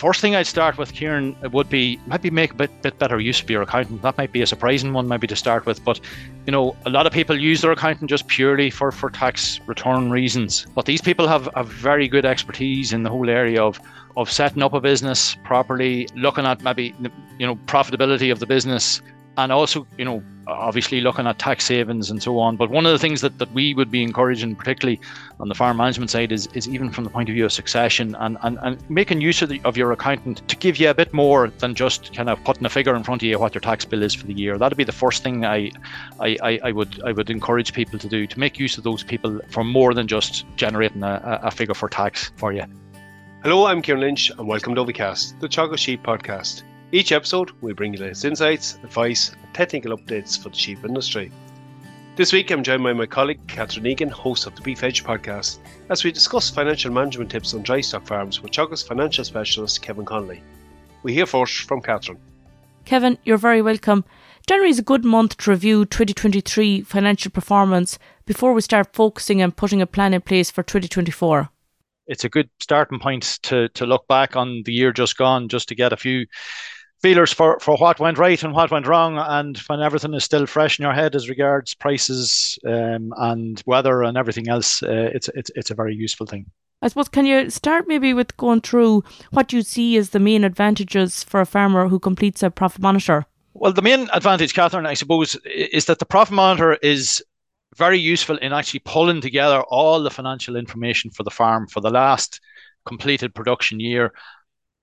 first thing I'd start with, Kieran, would be maybe make a bit, bit better use of your accountant. That might be a surprising one, maybe to start with, but you know, a lot of people use their accountant just purely for, for tax return reasons. But these people have a very good expertise in the whole area of of setting up a business properly, looking at maybe you know profitability of the business, and also you know obviously looking at tax savings and so on. But one of the things that, that we would be encouraging, particularly on the farm management side, is, is even from the point of view of succession and, and, and making use of, the, of your accountant to give you a bit more than just kind of putting a figure in front of you what your tax bill is for the year. That'd be the first thing I, I, I, would I would encourage people to do to make use of those people for more than just generating a, a figure for tax for you. Hello, I'm Kieran Lynch, and welcome to Ovicast, the Teagasc Sheep podcast. Each episode, we bring you the latest insights, advice, and technical updates for the sheep industry. This week, I'm joined by my colleague Catherine Egan, host of the Beef Edge podcast, as we discuss financial management tips on dry stock farms with Teagasc financial specialist Kevin Connolly. We hear first from Catherine. Kevin, you're very welcome. January is a good month to review 2023 financial performance before we start focusing and putting a plan in place for 2024 it's a good starting point to to look back on the year just gone, just to get a few feelers for, for what went right and what went wrong, and when everything is still fresh in your head as regards prices um, and weather and everything else, uh, it's it's it's a very useful thing. I suppose can you start maybe with going through what you see as the main advantages for a farmer who completes a profit monitor? Well, the main advantage, Catherine, I suppose, is that the profit monitor is very useful in actually pulling together all the financial information for the farm for the last completed production year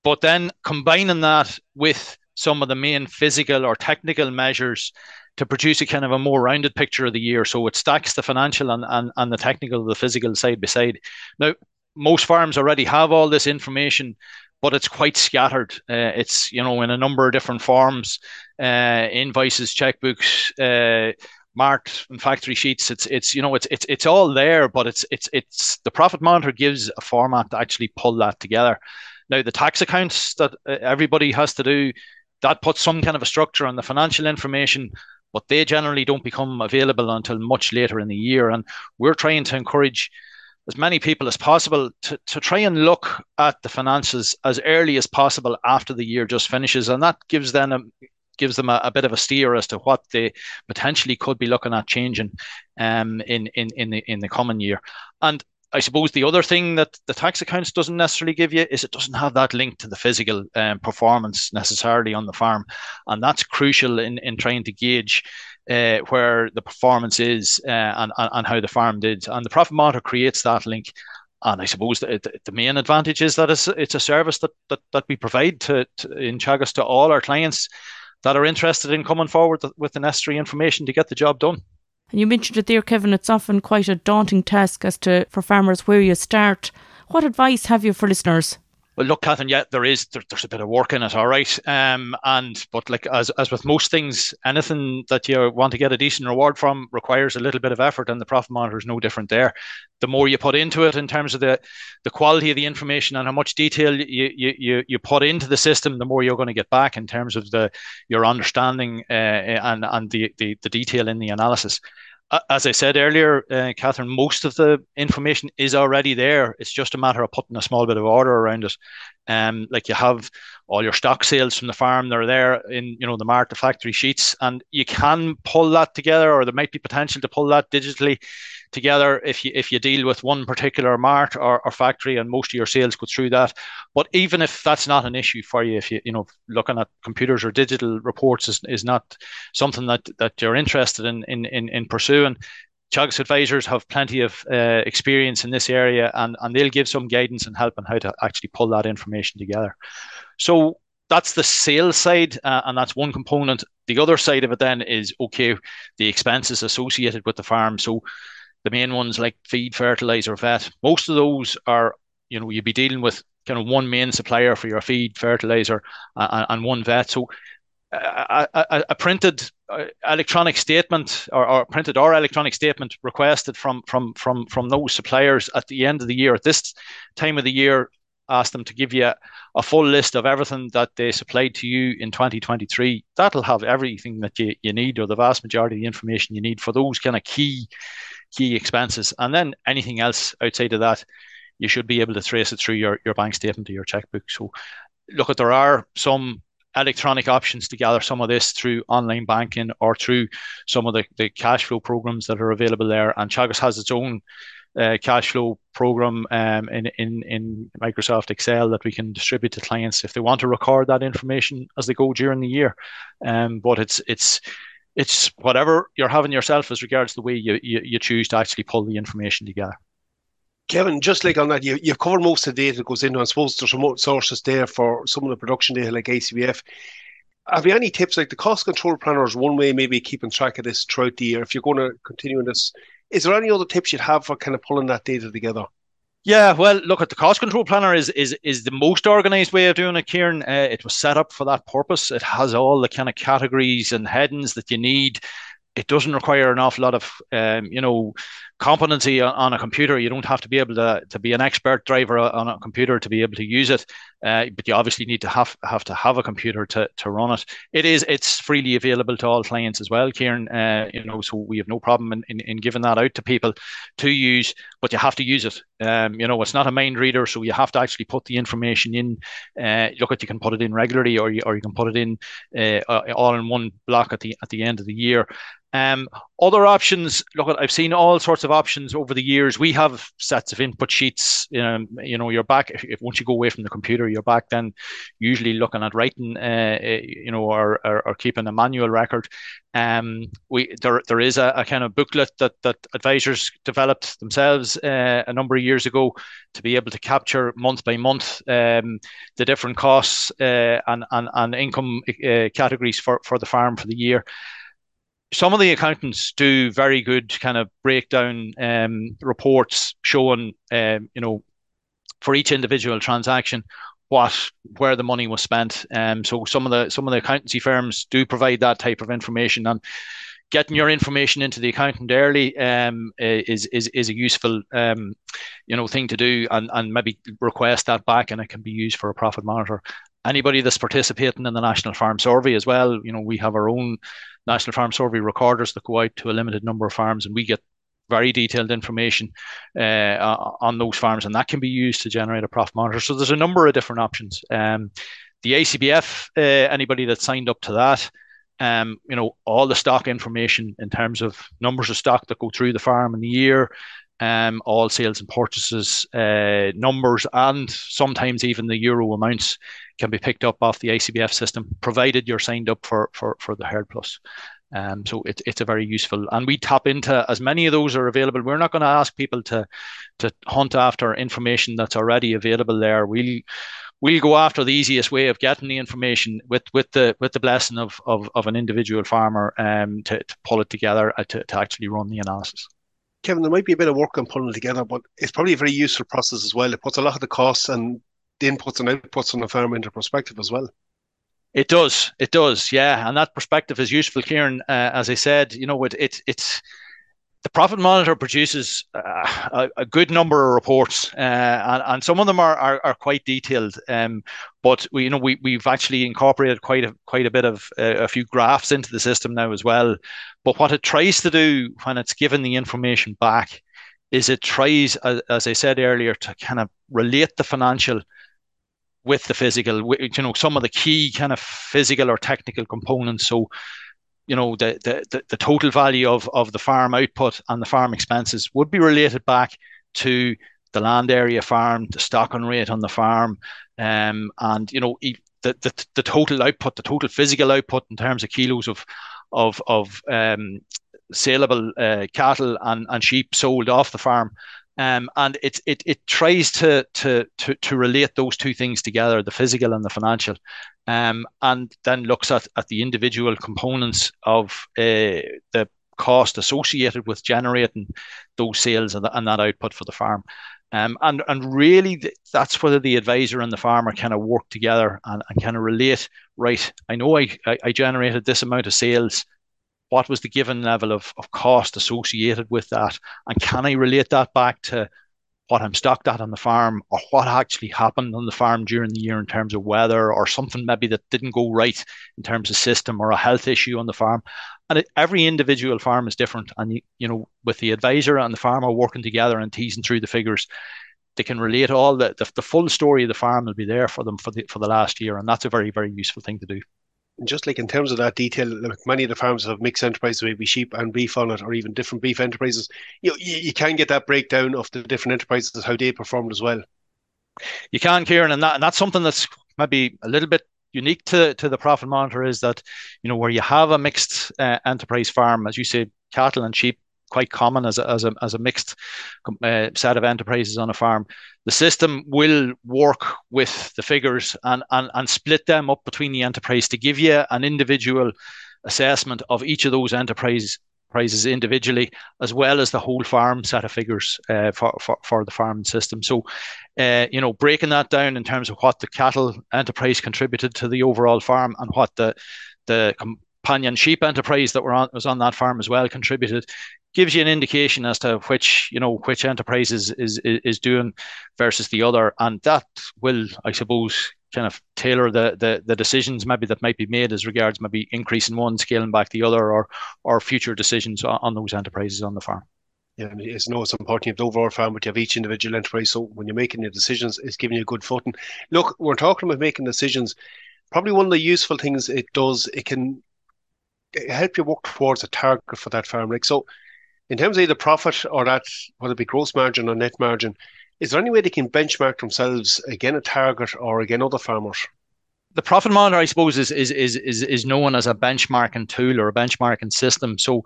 but then combining that with some of the main physical or technical measures to produce a kind of a more rounded picture of the year. So it stacks the financial and, and, and the technical, the physical side by side. Now, most farms already have all this information, but it's quite scattered. Uh, it's, you know, in a number of different forms, uh, invoices, checkbooks, uh, marked and factory sheets. It's it's you know it's it's it's all there, but it's it's it's the profit monitor gives a format to actually pull that together. Now, the tax accounts that uh, everybody has to do, that puts some kind of a structure on the financial information, but they generally don't become available until much later in the year. And we're trying to encourage as many people as possible to, to try and look at the finances as early as possible after the year just finishes. And that gives them a, gives them a, a, bit of a steer as to what they potentially could be looking at changing um, in, in, in, the, in the coming year. And I suppose the other thing that the tax accounts doesn't necessarily give you is it doesn't have that link to the physical um, performance necessarily on the farm, and that's crucial in in trying to gauge uh, where the performance is uh, and, and how the farm did. And the profit monitor creates that link. And I suppose the, the main advantage is that it's, it's a service that, that, that we provide to, to in Teagasc to all our clients that are interested in coming forward with the necessary information to get the job done. And you mentioned it there, Kevin, it's often quite a daunting task as to for farmers where you start. What advice have you for listeners? Well, look, Catherine, yeah, there is there, there's a bit of work in it, all right. Um, and but like as as with most things, anything that you want to get a decent reward from requires a little bit of effort, and the profit monitor is no different there. The more you put into it in terms of the the quality of the information and how much detail you you you, you put into the system, the more you're going to get back in terms of the your understanding uh, and and the, the the detail in the analysis as I said earlier, uh, Catherine, most of the information is already there. It's just a matter of putting a small bit of order around it. Um, like you have all your stock sales from the farm, they're there in you know the mart, the factory sheets, and you can pull that together, or there might be potential to pull that digitally together if you if you deal with one particular mart or, or factory and most of your sales go through that. But even if that's not an issue for you, if you you know looking at computers or digital reports is, is not something that that you're interested in in in, in pursuing, Teagasc advisors have plenty of uh, experience in this area and, and they'll give some guidance and help on how to actually pull that information together. So that's the sales side, uh, and that's one component. The other side of it then is okay, the expenses associated with the farm. So the main ones like feed, fertilizer, vet, most of those are, you know, you'd be dealing with kind of one main supplier for your feed, fertilizer, uh, and one vet. So a, a, printed uh, electronic statement or, or, printed or electronic statement requested from from from from those suppliers at the end of the year at this time of the year ask them to give you a, a, full list of everything that they supplied to you in 2023 that'll have everything that you, you need or the vast majority of the information you need for those kind of key key expenses. And then anything else outside of that, you should be able to trace it through your, your bank statement or your checkbook. So look at there are some electronic options to gather some of this through online banking or through some of the, the cash flow programs that are available there. And Teagasc has its own uh, cash flow program um, in, in, in Microsoft Excel that we can distribute to clients if they want to record that information as they go during the year. Um, but it's it's it's whatever you're having yourself as regards the way you, you, you choose to actually pull the information together. Kevin, just like on that, you, you've covered most of the data that goes in. I suppose there's remote sources there for some of the production data like ICBF. Have you any tips? Like the cost control planner is one way, maybe keeping track of this throughout the year. If you're going to continue in this, is there any other tips you'd have for kind of pulling that data together? Yeah, well, look at the cost control planner is is is the most organized way of doing it, Kieran. Uh, it was set up for that purpose. It has all the kind of categories and headings that you need. It doesn't require an awful lot of, um, you know, competency on a computer. You don't have to be able to, to be an expert driver on a computer to be able to use it, uh, but you obviously need to have have to have a computer to, to run it. It is it's freely available to all clients as well, Kieran. Uh, you know, so we have no problem in, in, in, giving that out to people to use, but you have to use it. Um, you know, it's not a mind reader, so you have to actually put the information in. Uh, look at you can put it in regularly, or you or you can put it in uh, all in one block at the at the end of the year. Um, other options, look, I've seen all sorts of options over the years. We have sets of input sheets. You know, you're back if, if, once you go away from the computer, you're back then usually looking at writing, uh, uh, you know, or, or, or, keeping a manual record. Um, we there there is a, a, kind of booklet that that advisors developed themselves uh, a number of years ago to be able to capture month by month um, the different costs uh, and, and and income uh, categories for for the farm for the year some of the accountants do very good kind of breakdown um, reports showing, um, you know, for each individual transaction, what where the money was spent. Um, so some of the some of the accountancy firms do provide that type of information, and getting your information into the accountant early um, is is is a useful um, you know thing to do, and and maybe request that back, and it can be used for a profit monitor. Anybody that's participating in the National Farm Survey as well, you know, we have our own National Farm Survey recorders that go out to a limited number of farms, and we get very detailed information uh, on those farms, and that can be used to generate a profit monitor. So there's a number of different options. Um, the ICBF, uh, anybody that signed up to that, um, you know, all the stock information in terms of numbers of stock that go through the farm in the year, um, all sales and purchases uh, numbers, and sometimes even the euro amounts can be picked up off the ICBF system, provided you're signed up for for, for the Herd Plus. Um, so it, it's a very useful, and we tap into as many of those are available. We're not going to ask people to to hunt after information that's already available there. We'll we'll go after the easiest way of getting the information with with the with the blessing of of, of an individual farmer um, to, to pull it together uh, to, to actually run the analysis. Kevin, there might be a bit of work on pulling it together, but it's probably a very useful process as well. It puts a lot of the costs and the inputs and outputs on the farm into perspective as well. It does, it does, yeah, and that perspective is useful, Kieran. Uh, as I said, you know, it, it it's the profit monitor produces uh, a, a, good number of reports, uh, and, and, some of them are are, are quite detailed. Um, but we, you know, we we've actually incorporated quite a quite a bit of uh, a few graphs into the system now as well. But what it tries to do when it's given the information back is it tries, as, as I said earlier, to kind of relate the financial with the physical, you know, some of the key kind of physical or technical components. So, you know, the the the total value of of the farm output and the farm expenses would be related back to the land area farm, the stocking rate on the farm, um, and you know, the, the the total output, the total physical output in terms of kilos of of of um, saleable uh, cattle and, and sheep sold off the farm um, and it, it it tries to, to to to relate those two things together, the physical and the financial, um, and then looks at, at the individual components of uh, the cost associated with generating those sales and, and that output for the farm. Um, and and really that's whether the advisor and the farmer kind of work together and, and kind of relate. Right, I know I, I, I generated this amount of sales what was the given level of, of cost associated with that? And can I relate that back to what I'm stocked at on the farm or what actually happened on the farm during the year in terms of weather or something maybe that didn't go right in terms of system or a health issue on the farm. And it, every individual farm is different. And, you, you know, with the advisor and the farmer working together and teasing through the figures, they can relate all the, the, the full story of the farm will be there for them for the for the last year, and that's a very very useful thing to do. Just like in terms of that detail, like many of the farms have mixed enterprises, maybe sheep and beef on it, or even different beef enterprises. You, know, you, you can get that breakdown of the different enterprises how they performed as well. You can, Kieran, and that and that's something that's maybe a little bit unique to, to the profit monitor is that you know where you have a mixed uh, enterprise farm, as you say, cattle and sheep quite common as a, as a, as a mixed uh, set of enterprises on a farm. The system will work with the figures and, and, and split them up between the enterprise to give you an individual assessment of each of those enterprises prices individually, as well as the whole farm set of figures uh, for, for, for the farm system. So, uh, you know, breaking that down in terms of what the cattle enterprise contributed to the overall farm and what the the companion sheep enterprise that were on, was on that farm as well contributed gives you an indication as to which you know which enterprise is, is is doing versus the other, and that will, I suppose, kind of tailor the, the the decisions maybe that might be made as regards maybe increasing one, scaling back the other, or or future decisions on, those enterprises on the farm. Yeah, it's no, it's important you have the overall farm, but you have each individual enterprise. So when you're making your decisions, it's giving you a good footing. Look, we're talking about making decisions. Probably one of the useful things it does, it can help you work towards a target for that farm. Like so, in terms of either profit or that, whether it be gross margin or net margin, is there any way they can benchmark themselves again a target or again other farmers? The profit monitor, I suppose, is is is is, is known as a benchmarking tool or a benchmarking system. So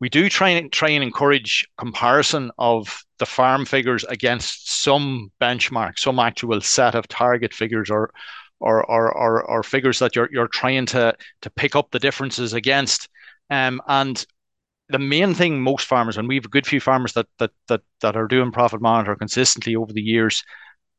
we do try and try and encourage comparison of the farm figures against some benchmark, some actual set of target figures or or or or, or figures that you're you're trying to to pick up the differences against. Um, and the main thing most farmers, and we have a good few farmers that that that that are doing profit monitor consistently over the years.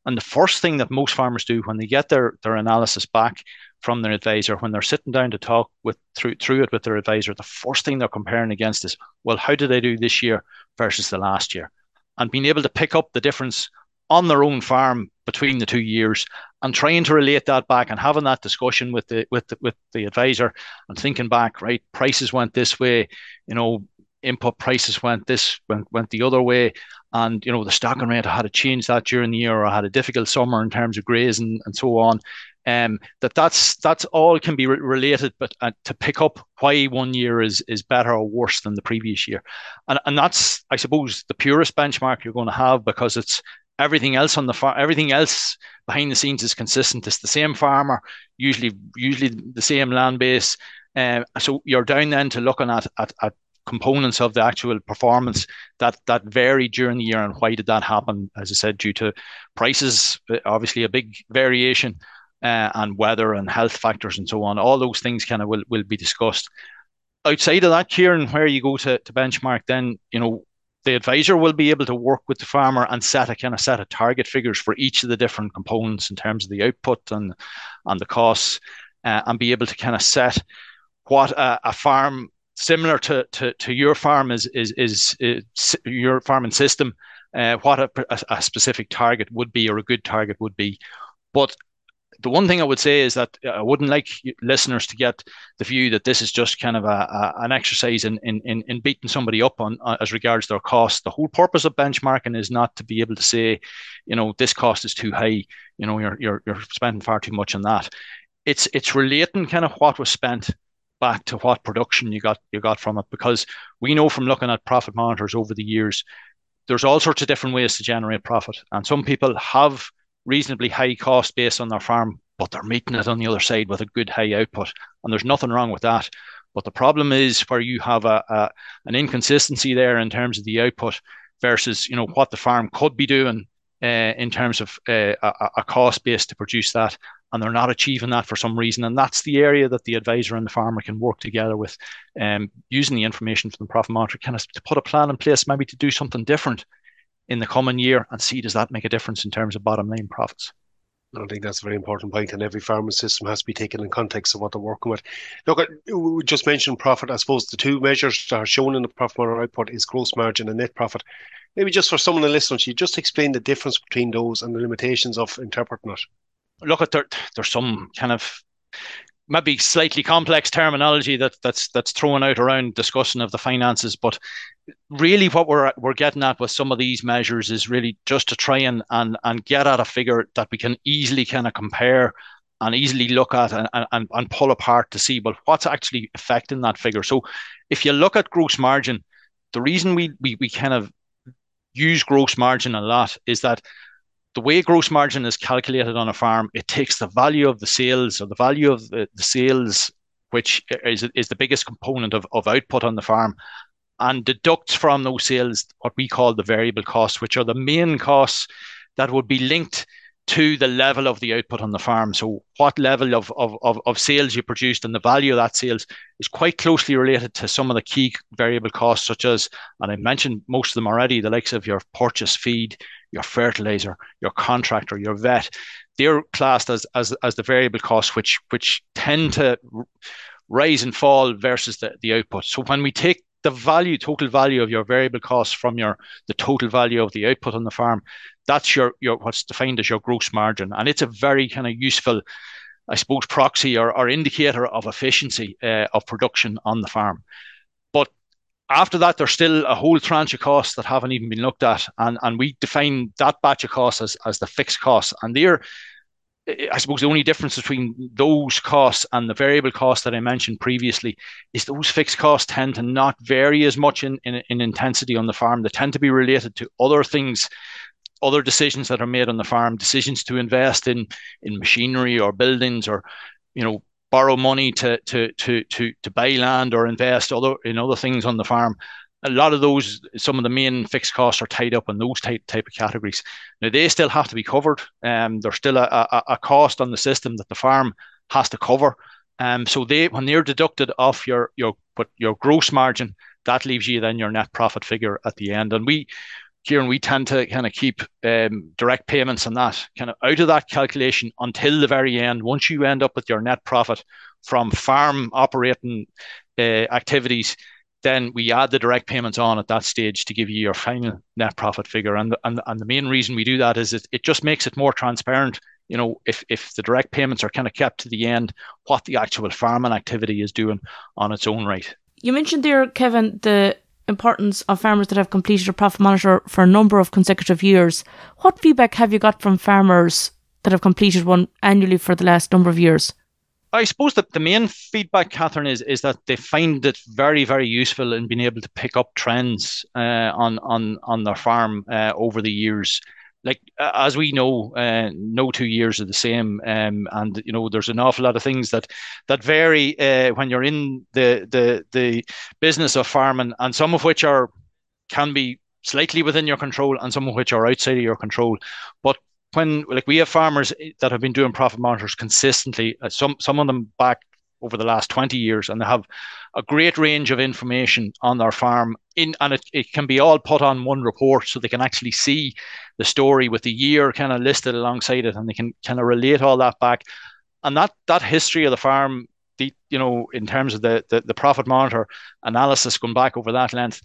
And the first thing that most farmers do when they get their their analysis back from their advisor, when they're sitting down to talk with through through it with their advisor, the first thing they're comparing against is, well, how did they do this year versus the last year? And being able to pick up the difference on their own farm between the two years and trying to relate that back and having that discussion with the with the, with the advisor and thinking back right prices went this way you know input prices went this went went the other way. And you know the stocking rate had to change that during the year. Or had a difficult summer in terms of grazing and so on. Um, that that's that's all can be re- related, but uh, to pick up why one year is is better or worse than the previous year, and and that's I suppose the purest benchmark you're going to have because it's everything else on the farm, everything else behind the scenes is consistent. It's the same farmer, usually usually the same land base. Um, so you're down then to looking at, at, at components of the actual performance that that vary during the year and why did that happen as i said due to prices obviously a big variation uh, and weather and health factors and so on all those things kind of will, will be discussed outside of that Kieran where you go to, to benchmark then you know the advisor will be able to work with the farmer and set a kind of set of target figures for each of the different components in terms of the output and and the costs, uh, and be able to kind of set what a, a farm similar to, to, to your farm is is is, is your farming system, uh, what a, a, a specific target would be or a good target would be, but the one thing I would say is that I wouldn't like listeners to get the view that this is just kind of a, a an exercise in, in in beating somebody up on uh, as regards their cost. The whole purpose of benchmarking is not to be able to say, you know, this cost is too high. You know, you're you're you're spending far too much on that. It's it's relating kind of what was spent back to what production you got you got from it because we know from looking at profit monitors over the years, there's all sorts of different ways to generate profit, and some people have reasonably high cost base on their farm, but they're meeting it on the other side with a good high output. And there's nothing wrong with that. But the problem is where you have a, a an inconsistency there in terms of the output versus you know what the farm could be doing uh, in terms of uh, a, a, cost base to produce that, and they're not achieving that for some reason. And that's the area that the advisor and the farmer can work together with, um, using the information from the profit monitor, kind of to put a plan in place, maybe to do something different in the coming year and see does that make a difference in terms of bottom line profits. I think that's a very important point, and every farming system has to be taken in context of what they're working with. Look, we just mentioned profit. I suppose the two measures that are shown in the profit monitor output is gross margin and net profit. Maybe just for someone to listen, you just explain the difference between those and the limitations of interpreting it. Look, at there, there's some kind of maybe slightly complex terminology that that's that's thrown out around discussion of the finances, but really what we're we're getting at with some of these measures is really just to try and and, and get at a figure that we can easily kind of compare and easily look at and, and, and pull apart to see well what's actually affecting that figure. So if you look at gross margin, the reason we we, we kind of use gross margin a lot is that the way gross margin is calculated on a farm, it takes the value of the sales or the value of the, the sales, which is, is the biggest component of, of output on the farm, and deducts from those sales what we call the variable costs, which are the main costs that would be linked to the level of the output on the farm. So what level of, of, of, of sales you produced and the value of that sales is quite closely related to some of the key variable costs, such as, and I mentioned most of them already, the likes of your purchase feed, your fertilizer, your contractor, your vet. They're classed as, as, as the variable costs, which, which tend to rise and fall versus the, the output. So when we take the value, total value of your variable costs from your the total value of the output on the farm, that's your your what's defined as your gross margin, and it's a very kind of useful, I suppose, proxy or, or indicator of efficiency uh, of production on the farm. But after that, there's still a whole tranche of costs that haven't even been looked at, and and we define that batch of costs as as the fixed costs, and they're I suppose the only difference between those costs and the variable costs that I mentioned previously is those fixed costs tend to not vary as much in, in, in, intensity on the farm. They tend to be related to other things, other decisions that are made on the farm, decisions to invest in in machinery or buildings or, you know, borrow money to to to to to buy land or invest other in other things on the farm a lot of those, some of the main fixed costs are tied up in those type type of categories. Now they still have to be covered. Um, there's still a, a, a cost on the system that the farm has to cover. Um, so they when they're deducted off your your but your gross margin, that leaves you then your net profit figure at the end. And we Kieran, we tend to kind of keep um, direct payments and that kind of out of that calculation until the very end. Once you end up with your net profit from farm operating uh, activities, then we add the direct payments on at that stage to give you your final net profit figure. And and, and the main reason we do that is it, it just makes it more transparent. You know, if, if the direct payments are kind of kept to the end, what the actual farming activity is doing on its own right. You mentioned there, Kevin, the importance of farmers that have completed a profit monitor for a number of consecutive years. What feedback have you got from farmers that have completed one annually for the last number of years? I suppose that the main feedback, Catherine, is is that they find it very, very useful in being able to pick up trends uh, on on on their farm uh, over the years. Like as we know, uh, no two years are the same, um, and you know there's an awful lot of things that that vary uh, when you're in the the the business of farming, and some of which are can be slightly within your control, and some of which are outside of your control. But when like we have farmers that have been doing profit monitors consistently, uh, some some of them back over the last 20 years and they have a great range of information on their farm in and it, it can be all put on one report so they can actually see the story with the year kind of listed alongside it and they can kind of relate all that back and that that history of the farm the you know in terms of the the, the profit monitor analysis going back over that length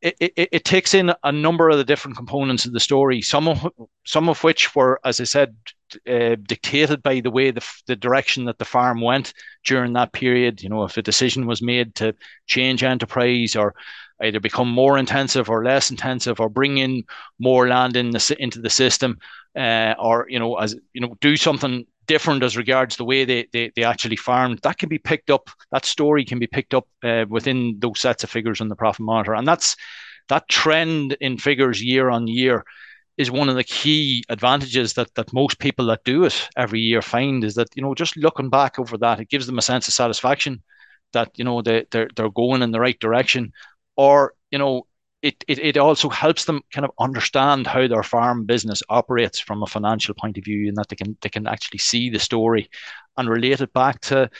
it, it, it, takes in a number of the different components of the story. Some of some of which were, as I said, uh, dictated by the way the the direction that the farm went during that period. You know, if a decision was made to change enterprise or either become more intensive or less intensive, or bring in more land in the into the system, uh, or you know, as you know, do something different as regards the way they, they, they actually farmed, that can be picked up. That story can be picked up uh, within those sets of figures on the profit monitor, and that's that trend in figures year on year is one of the key advantages that that most people that do it every year find is that you know just looking back over that it gives them a sense of satisfaction that you know they they're, they're going in the right direction. Or you know it, it, it also helps them kind of understand how their farm business operates from a financial point of view and that they can they can actually see the story and relate it back to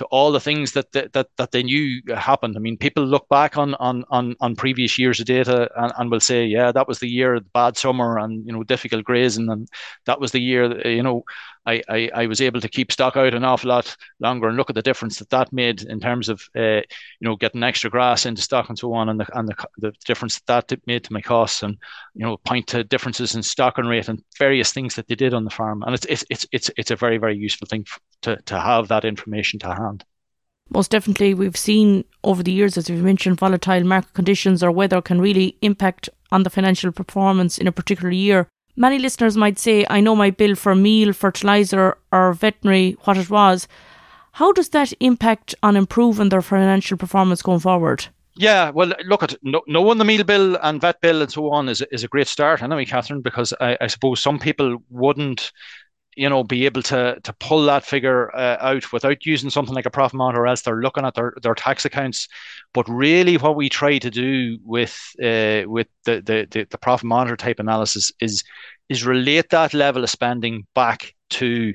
to all the things that that that, that they knew happened. I mean, people look back on on on, on previous years of data and, and will say, yeah, that was the year of bad summer and you know difficult grazing, and that was the year you know I, I, I was able to keep stock out an awful lot longer and look at the difference that that made in terms of uh, you know getting extra grass into stock and so on, and the and the, the difference that that made to my costs, and you know point to differences in stocking rate and various things that they did on the farm, and it's it's it's it's, it's a very very useful thing to to have that information to hand. Most definitely, we've seen over the years, as we've mentioned, volatile market conditions or weather can really impact on the financial performance in a particular year. Many listeners might say, I know my bill for meal, fertiliser, or veterinary, what it was. How does that impact on improving their financial performance going forward? Yeah, well, look at no, knowing the meal bill and vet bill and so on is is a great start, anyway, Catherine, because I, I suppose some people wouldn't you know, be able to to pull that figure uh, out without using something like a profit monitor, or else they're looking at their, their tax accounts. But really, what we try to do with uh, with the, the the the profit monitor type analysis is is relate that level of spending back to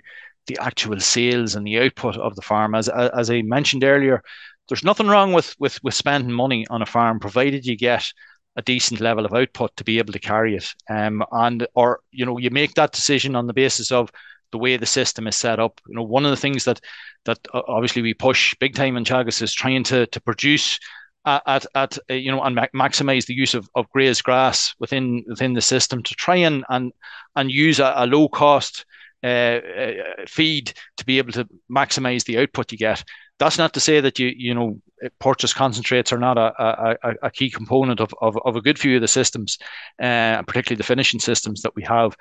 the actual sales and the output of the farm. As as I mentioned earlier, there's nothing wrong with with with spending money on a farm, provided you get a decent level of output to be able to carry it. Um, and or you know you make that decision on the basis of the way the system is set up. You know, one of the things that that uh, obviously we push big time in Teagasc is trying to to produce at at uh, you know and maximize the use of, of grazed grass within within the system to try and and and use a, a low cost uh, uh, feed to be able to maximize the output you get. That's not to say that you you know purchase concentrates are not a, a, a key component of, of, of a good few of the systems, uh, particularly the finishing systems that we have.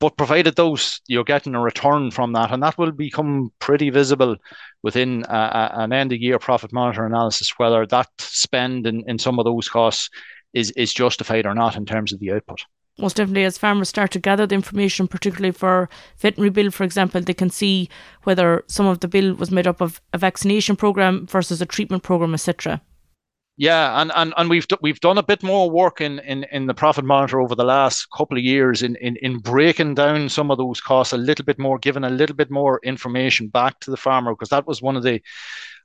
But provided those, you're getting a return from that, and that will become pretty visible within a, a, an end of year profit monitor analysis whether that spend in, in some of those costs is, is justified or not in terms of the output most definitely as farmers start to gather the information, particularly for veterinary bill, for example, they can see whether some of the bill was made up of a vaccination program versus a treatment program, etc. Yeah, and, and, and we've we've done a bit more work in, in, in the profit monitor over the last couple of years in, in in breaking down some of those costs a little bit more, giving a little bit more information back to the farmer because that was one of the,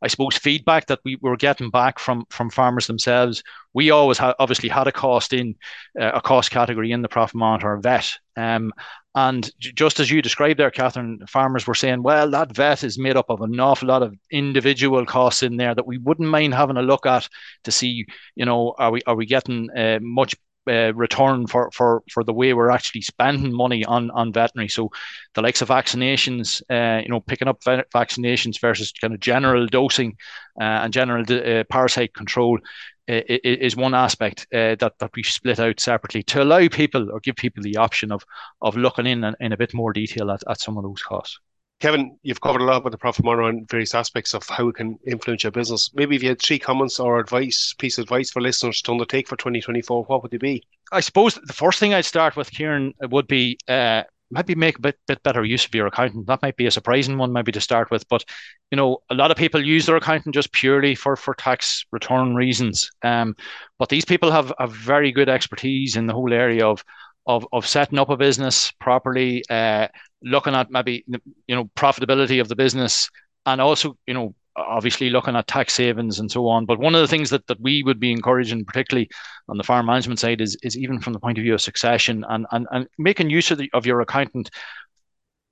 I suppose, feedback that we were getting back from from farmers themselves. We always ha- obviously had a cost in uh, a cost category in the profit monitor vet, um, and just as you described there, Catherine, farmers were saying, well, that vet is made up of an awful lot of individual costs in there that we wouldn't mind having a look at to see, you know, are we are we getting uh, much uh, return for, for for the way we're actually spending money on on veterinary. So the likes of vaccinations, uh, you know, picking up vaccinations versus kind of general dosing uh, and general uh, parasite control is one aspect uh, that that we split out separately to allow people or give people the option of of looking in in a bit more detail at, at some of those costs. Kevin, you've covered a lot about the profit monitor and various aspects of how it can influence your business. Maybe if you had three comments or advice, piece of advice for listeners to undertake for 2024, what would they be? I suppose the first thing I'd start with, Kieran, would be uh, maybe make a bit, bit better use of your accountant. That might be a surprising one, maybe to start with. But you know, a lot of people use their accountant just purely for for tax return reasons. Um, but these people have a very good expertise in the whole area of of of setting up a business properly, uh, looking at maybe you know profitability of the business, and also you know obviously looking at tax savings and so on. But one of the things that, that we would be encouraging, particularly on the farm management side, is, is even from the point of view of succession and, and, and making use of, the, of your accountant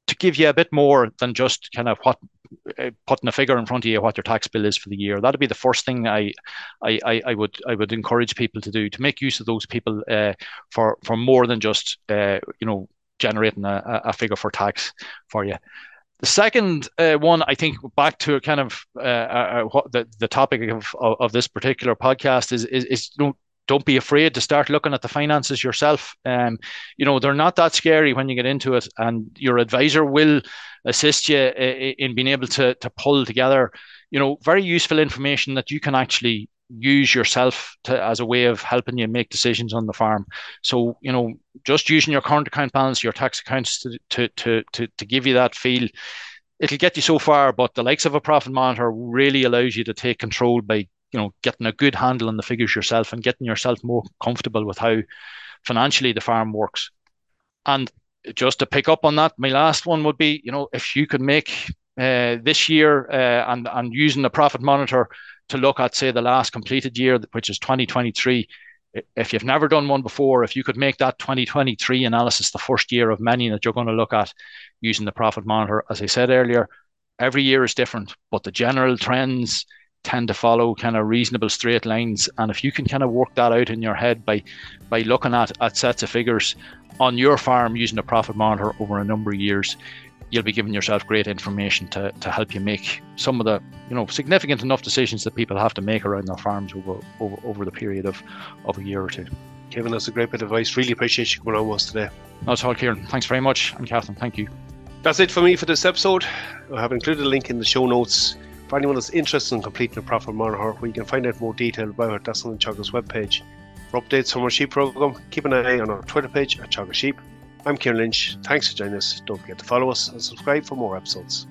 to give you a bit more than just kind of what uh, putting a figure in front of you what your tax bill is for the year. That'd be the first thing I, I, I would I would encourage people to do to make use of those people uh, for for more than just uh, you know generating a, a figure for tax for you. The second uh, one, I think, back to kind of uh, uh, what the, the topic of, of, this particular podcast is, is, is don't, don't be afraid to start looking at the finances yourself. Um, you know, they're not that scary when you get into it, and your advisor will assist you uh, in being able to, to pull together, you know, very useful information that you can actually use yourself to, as a way of helping you make decisions on the farm. So, you know, just using your current account balance, your tax accounts to, to, to, to, to give you that feel, it'll get you so far. But the likes of a profit monitor really allows you to take control by, you know, getting a good handle on the figures yourself and getting yourself more comfortable with how financially the farm works. And just to pick up on that, my last one would be, you know, if you could make uh, this year uh, and and using the profit monitor to look at, say, the last completed year, which is 2023, if you've never done one before, if you could make that 2023 analysis the first year of many that you're going to look at using the profit monitor, as I said earlier, every year is different, but the general trends tend to follow kind of reasonable straight lines. And if you can kind of work that out in your head by by looking at, at sets of figures on your farm using a profit monitor over a number of years, you'll be giving yourself great information to, to help you make some of the you know significant enough decisions that people have to make around their farms over over, over the period of, of a year or two. Kevin, that's a great bit of advice. Really appreciate you coming on with us today. That's all, Kieran. Thanks very much. And Catherine, thank you. That's it for me for this episode. I have included a link in the show notes for anyone that's interested in completing a profit monitor where you can find out more detail about it. That's on the Teagasc webpage. For updates from our sheep program, keep an eye on our Twitter page at Teagasc Sheep. I'm Kieran Lynch. Thanks for joining us. Don't forget to follow us and subscribe for more episodes.